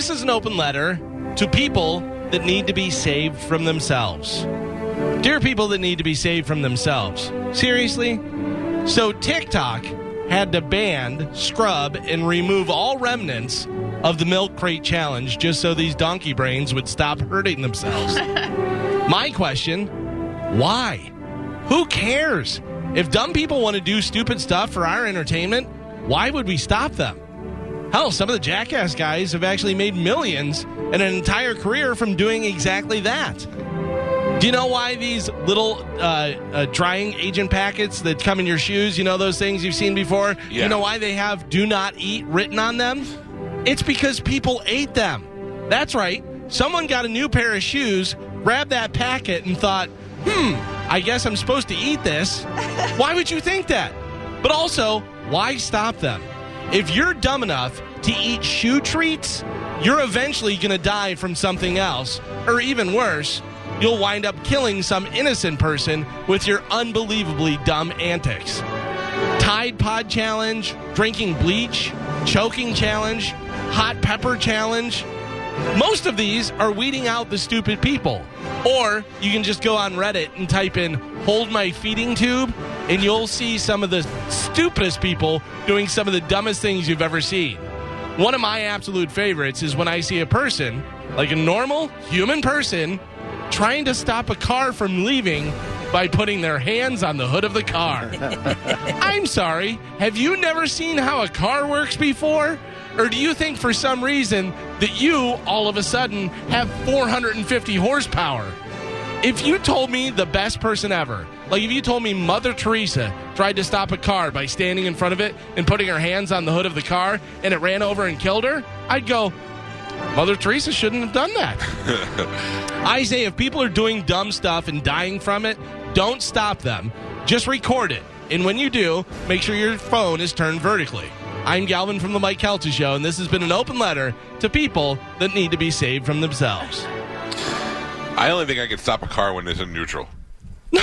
This is an open letter to people that need to be saved from themselves. Dear people that need to be saved from themselves. Seriously? So TikTok had to ban, scrub, and remove all remnants of the milk crate challenge just so these donkey brains would stop hurting themselves. My question why? Who cares? If dumb people want to do stupid stuff for our entertainment, why would we stop them? Hell, some of the jackass guys have actually made millions and an entire career from doing exactly that. Do you know why these little uh, uh, drying agent packets that come in your shoes, you know those things you've seen before? Yeah. You know why they have do not eat written on them? It's because people ate them. That's right. Someone got a new pair of shoes, grabbed that packet, and thought, hmm, I guess I'm supposed to eat this. why would you think that? But also, why stop them? If you're dumb enough to eat shoe treats, you're eventually going to die from something else. Or even worse, you'll wind up killing some innocent person with your unbelievably dumb antics. Tide Pod Challenge, drinking bleach, choking challenge, hot pepper challenge. Most of these are weeding out the stupid people. Or you can just go on Reddit and type in hold my feeding tube and you'll see some of the stupidest people doing some of the dumbest things you've ever seen. One of my absolute favorites is when I see a person, like a normal human person, trying to stop a car from leaving by putting their hands on the hood of the car. I'm sorry, have you never seen how a car works before? Or do you think for some reason that you all of a sudden have 450 horsepower? If you told me the best person ever, like if you told me Mother Teresa tried to stop a car by standing in front of it and putting her hands on the hood of the car and it ran over and killed her, I'd go, Mother Teresa shouldn't have done that. I say if people are doing dumb stuff and dying from it, don't stop them. Just record it. And when you do, make sure your phone is turned vertically. I'm Galvin from the Mike Calta Show, and this has been an open letter to people that need to be saved from themselves. I only think I could stop a car when it's in neutral. No,